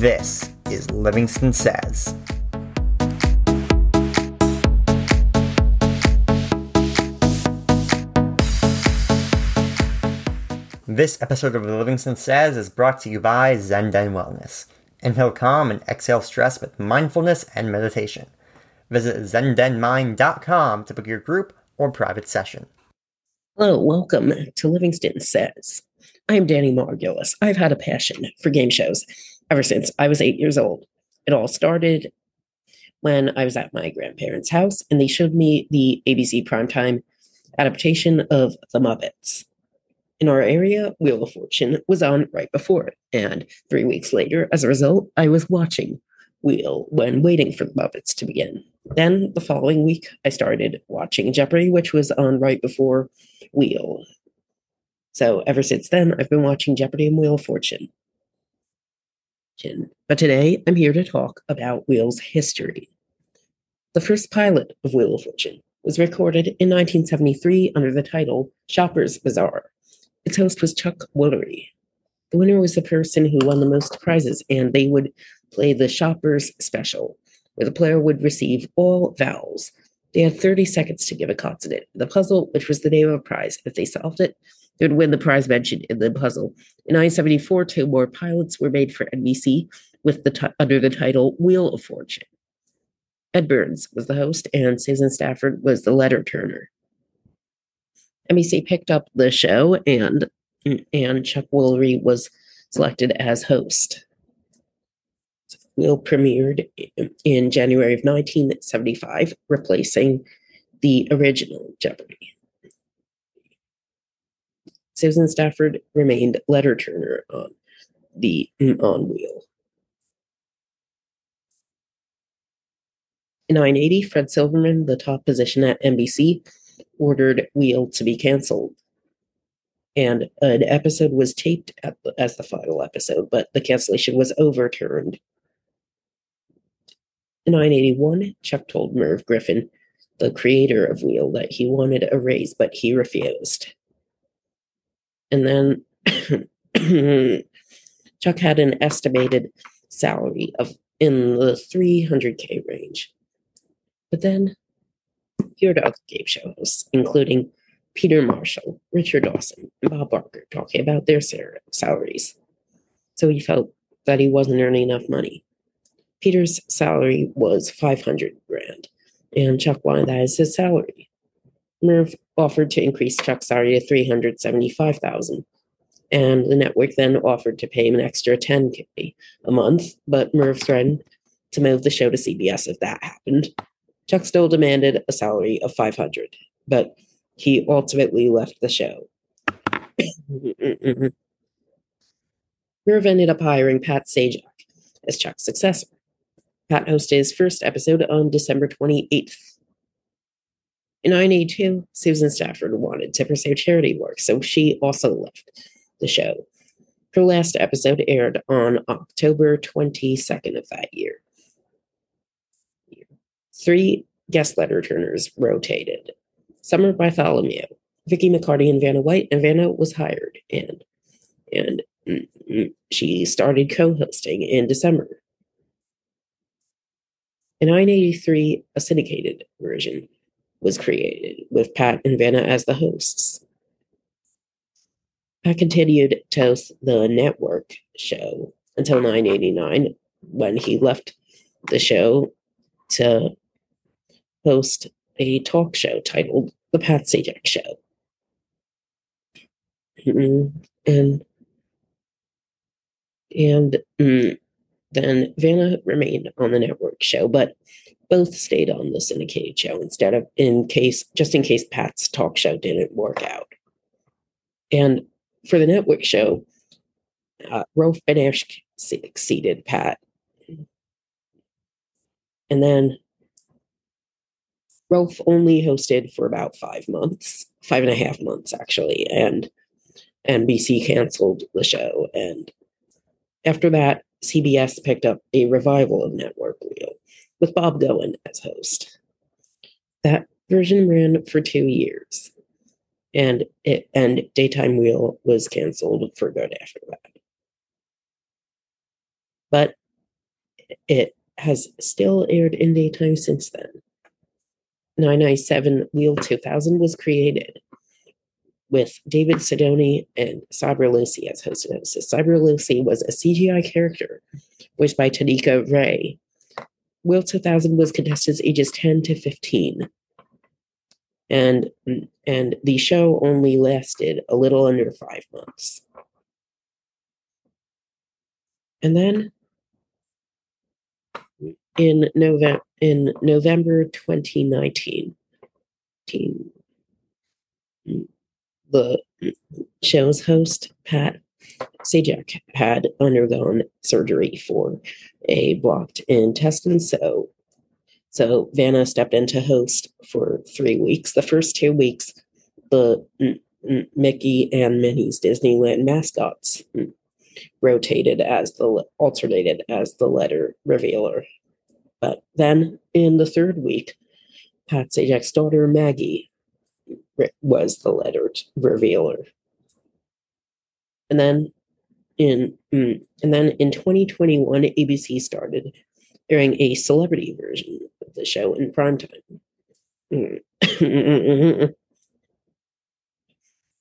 This is Livingston Says. This episode of Livingston Says is brought to you by Zenden Wellness. Inhale calm and exhale stress with mindfulness and meditation. Visit zendenmind.com to book your group or private session. Hello, welcome to Livingston Says. I'm Danny Margulis. I've had a passion for game shows ever since I was eight years old. It all started when I was at my grandparents' house and they showed me the ABC primetime adaptation of The Muppets. In our area, Wheel of Fortune was on right before it, and three weeks later, as a result, I was watching Wheel when waiting for The Muppets to begin. Then the following week, I started watching Jeopardy, which was on right before Wheel. So ever since then, I've been watching Jeopardy and Wheel of Fortune. But today, I'm here to talk about Wheel's history. The first pilot of Wheel of Fortune was recorded in 1973 under the title Shopper's Bazaar. Its host was Chuck Woolery. The winner was the person who won the most prizes, and they would play the Shopper's Special, where the player would receive all vowels. They had 30 seconds to give a consonant. The puzzle, which was the name of a prize, if they solved it, they would win the prize mentioned in the puzzle. In 1974, two more pilots were made for NBC with the t- under the title Wheel of Fortune. Edd Byrnes was the host, and Susan Stafford was the letter turner. NBC picked up the show, and and Chuck Woolery was selected as host. Wheel premiered in January of 1975, replacing the original Jeopardy! Susan Stafford remained letter turner on the mm. on Wheel. In 980, Fred Silverman, the top position at NBC, ordered Wheel to be canceled. And an episode was taped the, as the final episode, but the cancellation was overturned. In 981, Chuck told Merv Griffin, the creator of Wheel, that he wanted a raise, but he refused. And then Chuck had an estimated salary of in the 300k range. But then here heard other game shows, including Peter Marshall, Richard Dawson, and Bob Barker, talking about their salaries. So he felt that he wasn't earning enough money. Peter's salary was 500 grand, and Chuck wanted that as his salary. Merv offered to increase Chuck's salary to 375,000. And the network then offered to pay him an extra 10k a month, but Merv threatened to move the show to CBS if that happened. Chuck still demanded a salary of 500, but he ultimately left the show. Mm-hmm. Merv ended up hiring Pat Sajak as Chuck's successor. Pat hosted his first episode on December 28th, in 1982, Susan Stafford wanted to pursue charity work, so she also left the show. Her last episode aired on October 22nd of that year. Three guest letter turners rotated. Summer Bartholomew, Vicki McCarty, and Vanna White, and Vanna was hired, and and mm, mm, she started co-hosting in December. In 1983, a syndicated version was created with Pat and Vanna as the hosts. Pat continued to host the network show until 1989 when he left the show to host a talk show titled The Pat Sajak Show. Mm-hmm. And and mm, then Vanna remained on the network show, but both stayed on the syndicated show instead of in case just in case Pat's talk show didn't work out. And for the network show, uh, Rolf Benirschke succeeded Pat. And then Rolf only hosted for about five months, five and a half months actually, and NBC canceled the show. And after that, CBS picked up a revival of Network Wheel with Bob Goen as host. That version ran for two years, and it and Daytime Wheel was canceled for good after that. But it has still aired in daytime since then. 997 Wheel 2000 was created with David Sidoni and Cyber Lucy as host and hostess. Cyber Lucy was a CGI character voiced by Tanika Ray. Wheel 2000 was contestants ages 10 to 15. And, and the show only lasted a little under five months. And then in November in November 2019, the show's host Pat Sajak had undergone surgery for a blocked intestine, so so Vanna stepped in to host for three weeks. The first two weeks, the Mickey and Minnie's Disneyland mascots mm, rotated as the alternated as the letter revealer. But then in the third week, Pat Sajak's daughter Maggie mm, was the letter revealer. And then in mm, and then in 2021, ABC started airing a celebrity version of the show in primetime. Mm.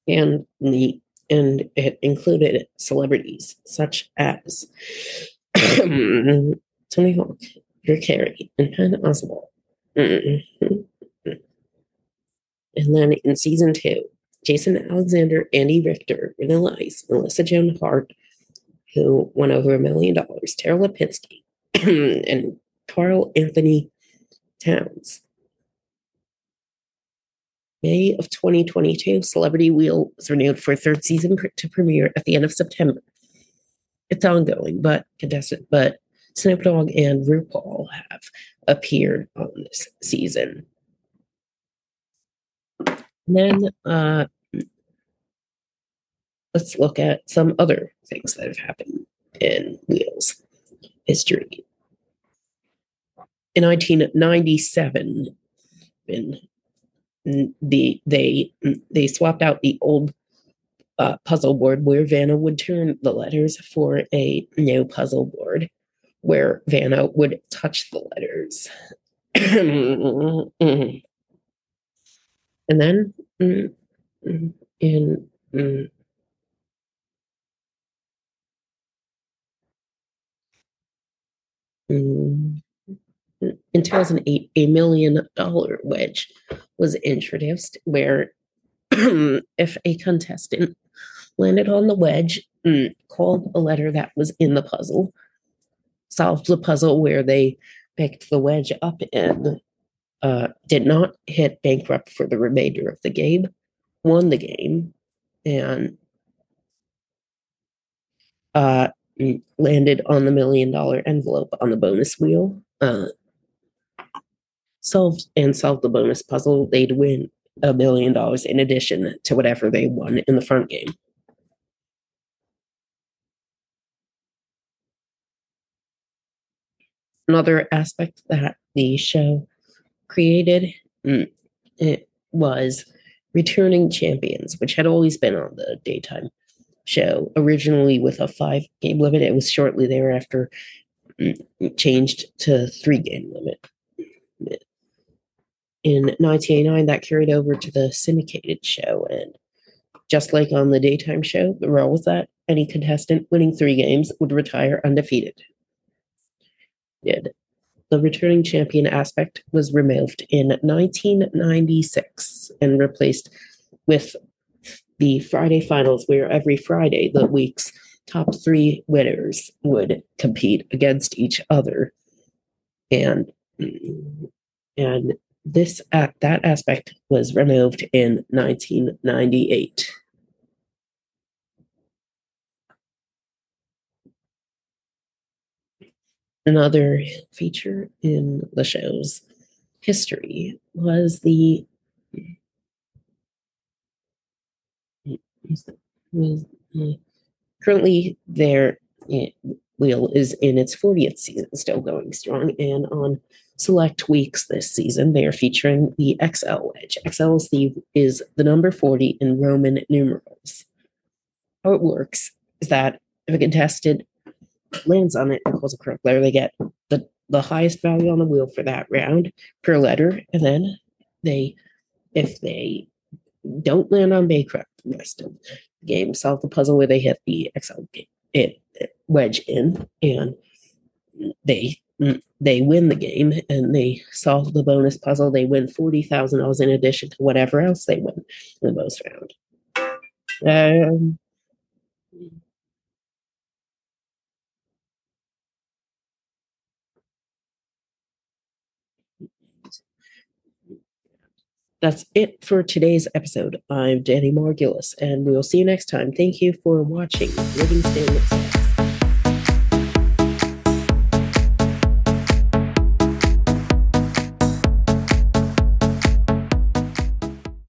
and the and it included celebrities such as Tony Hawk, Drew Carey, and Penn Oswalt. Mm-hmm. And then in season two, Jason Alexander, Andy Richter, Vanilla Ice, Melissa Joan Hart, who won over a million dollars, Tara Lipinski, and Karl Anthony Towns. May of 2022, Celebrity Wheel was renewed for a third season to premiere at the end of September. It's ongoing, but contestant, but Snoop Dogg and RuPaul have appeared on this season. And then uh, let's look at some other things that have happened in Wheels history. In 1997, in the they they swapped out the old uh, puzzle board where Vanna would turn the letters for a new puzzle board where Vanna would touch the letters. and then mm, mm, in mm, in 2008, a million dollar wedge was introduced where if a contestant landed on the wedge, called a letter that was in the puzzle, solved the puzzle where they picked the wedge up and uh, did not hit bankrupt for the remainder of the game, won the game, and uh, landed on the million dollar envelope on the bonus wheel. Uh, solved and solved the bonus puzzle, they'd win a million dollars in addition to whatever they won in the front game. Another aspect that the show created mm, it was returning champions, which had always been on the daytime show. Originally with a five game limit, it was shortly thereafter mm, changed to three game limit. In 1989 that carried over to the syndicated show and just like on the daytime show the rule was that any contestant winning three games would retire undefeated. Did the returning champion aspect was removed in 1996 and replaced with the friday finals where every friday the week's top three winners would compete against each other and and this uh, that aspect was removed in 1998. Another feature in the show's history was the currently their uh, wheel is in its 40th season, still going strong, and on select weeks this season, they are featuring the XL wedge. XL is the, is the number 40 in Roman numerals. How it works is that if a contestant lands on it calls a correct letter, they get the the highest value on the wheel for that round per letter, and then they, if they don't land on bankrupt, the rest of the game solve the puzzle where they hit the XL it, it wedge in, and they they win the game and they solve the bonus puzzle. They win forty thousand dollars in addition to whatever else they win in the bonus round. Um, that's it for today's episode. I'm Danny Margulis, and we will see you next time. Thank you for watching Livingston